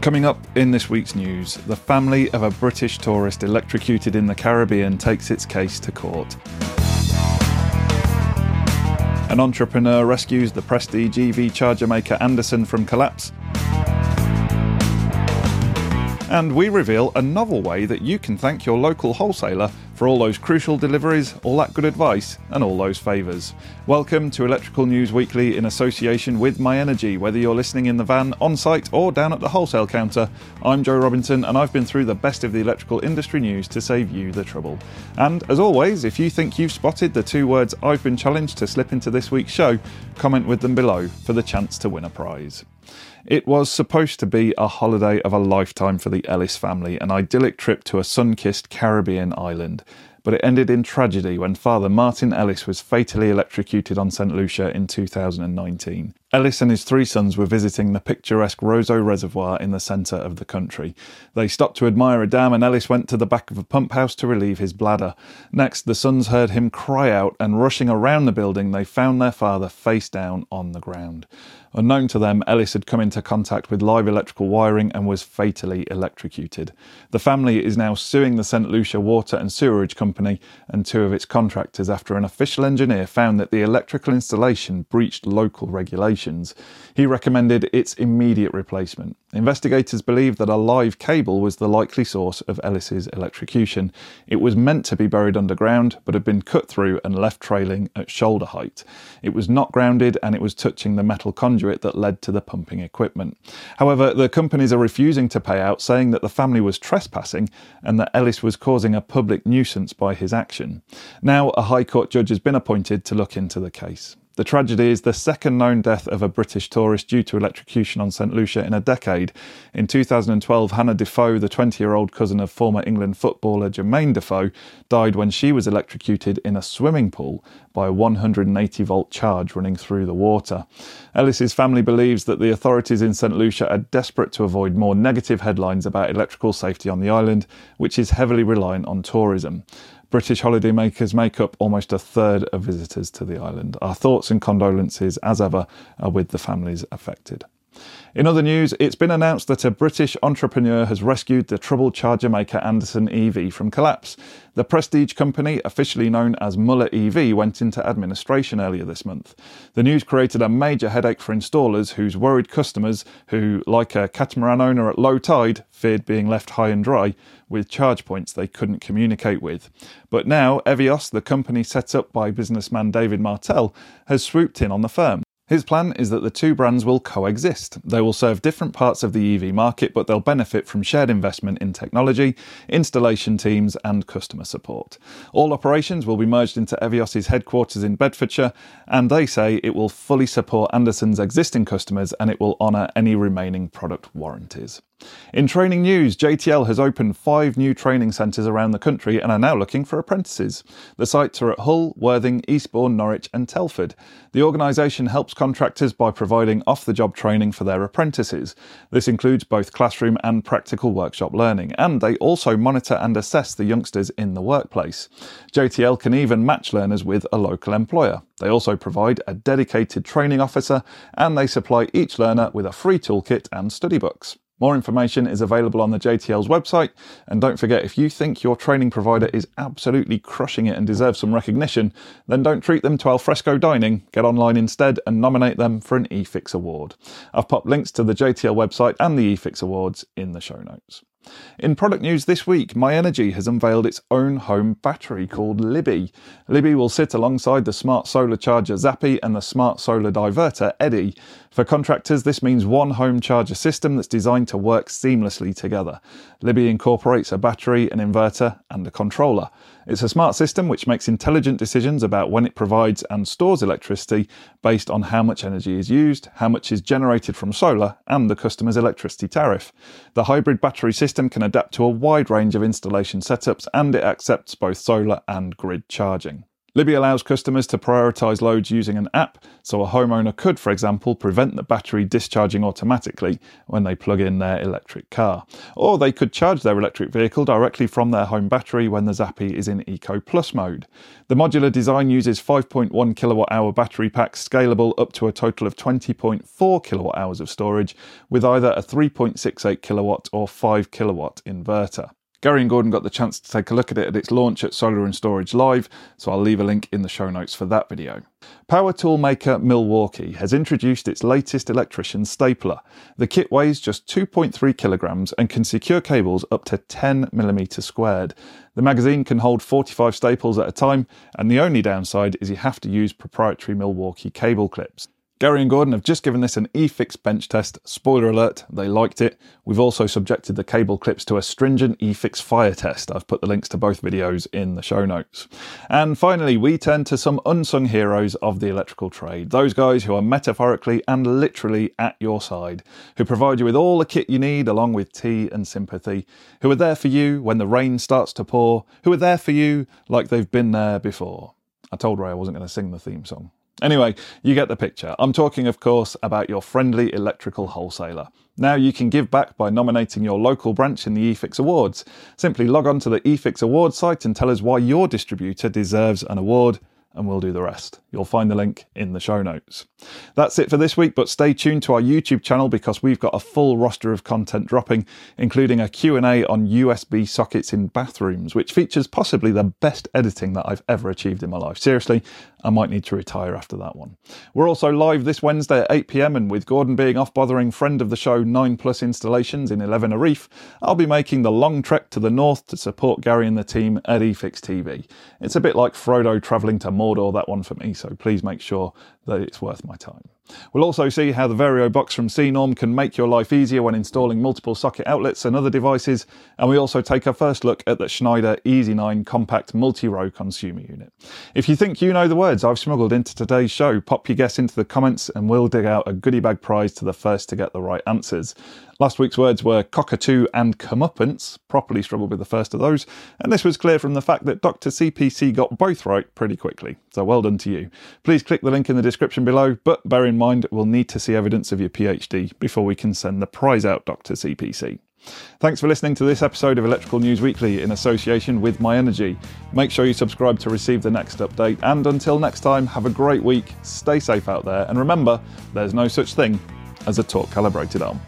Coming up in this week's news, the family of a British tourist electrocuted in the Caribbean takes its case to court. An entrepreneur rescues the prestige EV charger maker Anderson from collapse. And we reveal a novel way that you can thank your local wholesaler for all those crucial deliveries, all that good advice, and all those favours. Welcome to Electrical News Weekly in association with myenergi. Whether you're listening in the van, on site, or down at the wholesale counter, I'm Joe Robinson and I've been through the best of the electrical industry news to save you the trouble. And as always, if you think you've spotted the two words I've been challenged to slip into this week's show, comment with them below for the chance to win a prize. It was supposed to be a holiday of a lifetime for the Ellis family, an idyllic trip to a sun kissed Caribbean island. But it ended in tragedy when father Martin Ellis was fatally electrocuted on St. Lucia in 2019. Ellis and his three sons were visiting the picturesque Roseau Reservoir in the centre of the country. They stopped to admire a dam, and Ellis went to the back of a pump house to relieve his bladder. Next, the sons heard him cry out, and rushing around the building, they found their father face down on the ground. Unknown to them, Ellis had come into contact with live electrical wiring and was fatally electrocuted. The family is now suing the St. Lucia Water and Sewerage Company and two of its contractors after an official engineer found that the electrical installation breached local regulations. He recommended its immediate replacement. Investigators believe that a live cable was the likely source of Ellis's electrocution. It was meant to be buried underground, but had been cut through and left trailing at shoulder height. It was not grounded and it was touching the metal conduit that led to the pumping equipment. However, the companies are refusing to pay out, saying that the family was trespassing and that Ellis was causing a public nuisance by his action. Now, a High Court judge has been appointed to look into the case. The tragedy is the second known death of a British tourist due to electrocution on St Lucia in a decade. In 2012, Hannah Defoe, the 20 year old cousin of former England footballer Jermain Defoe, died when she was electrocuted in a swimming pool by a 180 volt charge running through the water. Ellis's family believes that the authorities in St Lucia are desperate to avoid more negative headlines about electrical safety on the island, which is heavily reliant on tourism. British holidaymakers make up almost a third of visitors to the island. Our thoughts and condolences, as ever, are with the families affected. In other news, it's been announced that a British entrepreneur has rescued the troubled charger maker Anderson EV from collapse. The prestige company, officially known as Muller EV, went into administration earlier this month. The news created a major headache for installers whose worried customers, who, like a catamaran owner at low tide, feared being left high and dry with charge points they couldn't communicate with. But now, Evios, the company set up by businessman David Martell, has swooped in on the firm. His plan is that the two brands will coexist. They will serve different parts of the EV market, but they'll benefit from shared investment in technology, installation teams, and customer support. All operations will be merged into Evios's headquarters in Bedfordshire, and they say it will fully support Anderson's existing customers and it will honour any remaining product warranties. In training news, JTL has opened five new training centres around the country and are now looking for apprentices. The sites are at Hull, Worthing, Eastbourne, Norwich, and Telford. The organisation helps contractors by providing off the job training for their apprentices. This includes both classroom and practical workshop learning, and they also monitor and assess the youngsters in the workplace. JTL can even match learners with a local employer. They also provide a dedicated training officer and they supply each learner with a free toolkit and study books. More information is available on the JTL's website. And don't forget, if you think your training provider is absolutely crushing it and deserves some recognition, then don't treat them to alfresco dining. Get online instead and nominate them for an eFIXX award. I've popped links to the JTL website and the eFIXX awards in the show notes. In product news this week, myenergi has unveiled its own home battery called libbi. libbi will sit alongside the smart solar charger zappi and the smart solar diverter eddi. For contractors, this means one home charger system that's designed to work seamlessly together. libbi incorporates a battery, an inverter, and a controller. It's a smart system which makes intelligent decisions about when it provides and stores electricity based on how much energy is used, how much is generated from solar, and the customer's electricity tariff. The hybrid battery system can adapt to a wide range of installation setups and it accepts both solar and grid charging. Libby allows customers to prioritise loads using an app, so a homeowner could, for example, prevent the battery discharging automatically when they plug in their electric car. Or they could charge their electric vehicle directly from their home battery when the zappi is in Eco Plus mode. The modular design uses 5.1 kilowatt hour battery packs scalable up to a total of 20.4 kilowatt hours of storage with either a 3.68 kilowatt or 5 kilowatt inverter. Gary and Gordon got the chance to take a look at it at its launch at Solar and Storage Live, so I'll leave a link in the show notes for that video. Power tool maker Milwaukee has introduced its latest electrician stapler. The kit weighs just 2.3 kilograms and can secure cables up to 10 millimeters squared. The magazine can hold 45 staples at a time, and the only downside is you have to use proprietary Milwaukee cable clips. Gary and Gordon have just given this an eFIXX bench test. Spoiler alert, they liked it. We've also subjected the cable clips to a stringent eFIXX fire test. I've put the links to both videos in the show notes. And finally, we turn to some unsung heroes of the electrical trade. Those guys who are metaphorically and literally at your side, who provide you with all the kit you need along with tea and sympathy, who are there for you when the rain starts to pour, who are there for you like they've been there before. I told Ray I wasn't going to sing the theme song. Anyway, you get the picture. I'm talking, of course, about your friendly electrical wholesaler. Now you can give back by nominating your local branch in the eFIXX Awards. Simply log on to the eFIXX Awards site and tell us why your distributor deserves an award and we'll do the rest. You'll find the link in the show notes. That's it for this week, but stay tuned to our YouTube channel because we've got a full roster of content dropping, including a Q&A on USB sockets in bathrooms, which features possibly the best editing that I've ever achieved in my life. Seriously, I might need to retire after that one. We're also live this Wednesday at 8pm, and with Gordon being off bothering friend of the show 9 Plus installations in 11 Reef, I'll be making the long trek to the north to support Gary and the team at eFIXX TV. It's a bit like Frodo travelling to Mordor, that one for me, so please make sure that it's worth my time. We'll also see how the Vario box from CNorm can make your life easier when installing multiple socket outlets and other devices, and we also take a first look at the Schneider Easy9 compact multi-row consumer unit. If you think you know the words I've smuggled into today's show, pop your guess into the comments and we'll dig out a goodie bag prize to the first to get the right answers. Last week's words were cockatoo and comeuppance, properly struggled with the first of those, and this was clear from the fact that Dr. CPC got both right pretty quickly. So well done to you. Please click the link in the description below, but bear in mind we'll need to see evidence of your PhD before we can send the prize out, Dr. CPC. Thanks for listening to this episode of Electrical News Weekly in association with myenergi. Make sure you subscribe to receive the next update, and until next time, have a great week, stay safe out there, and remember, there's no such thing as a torque calibrated arm.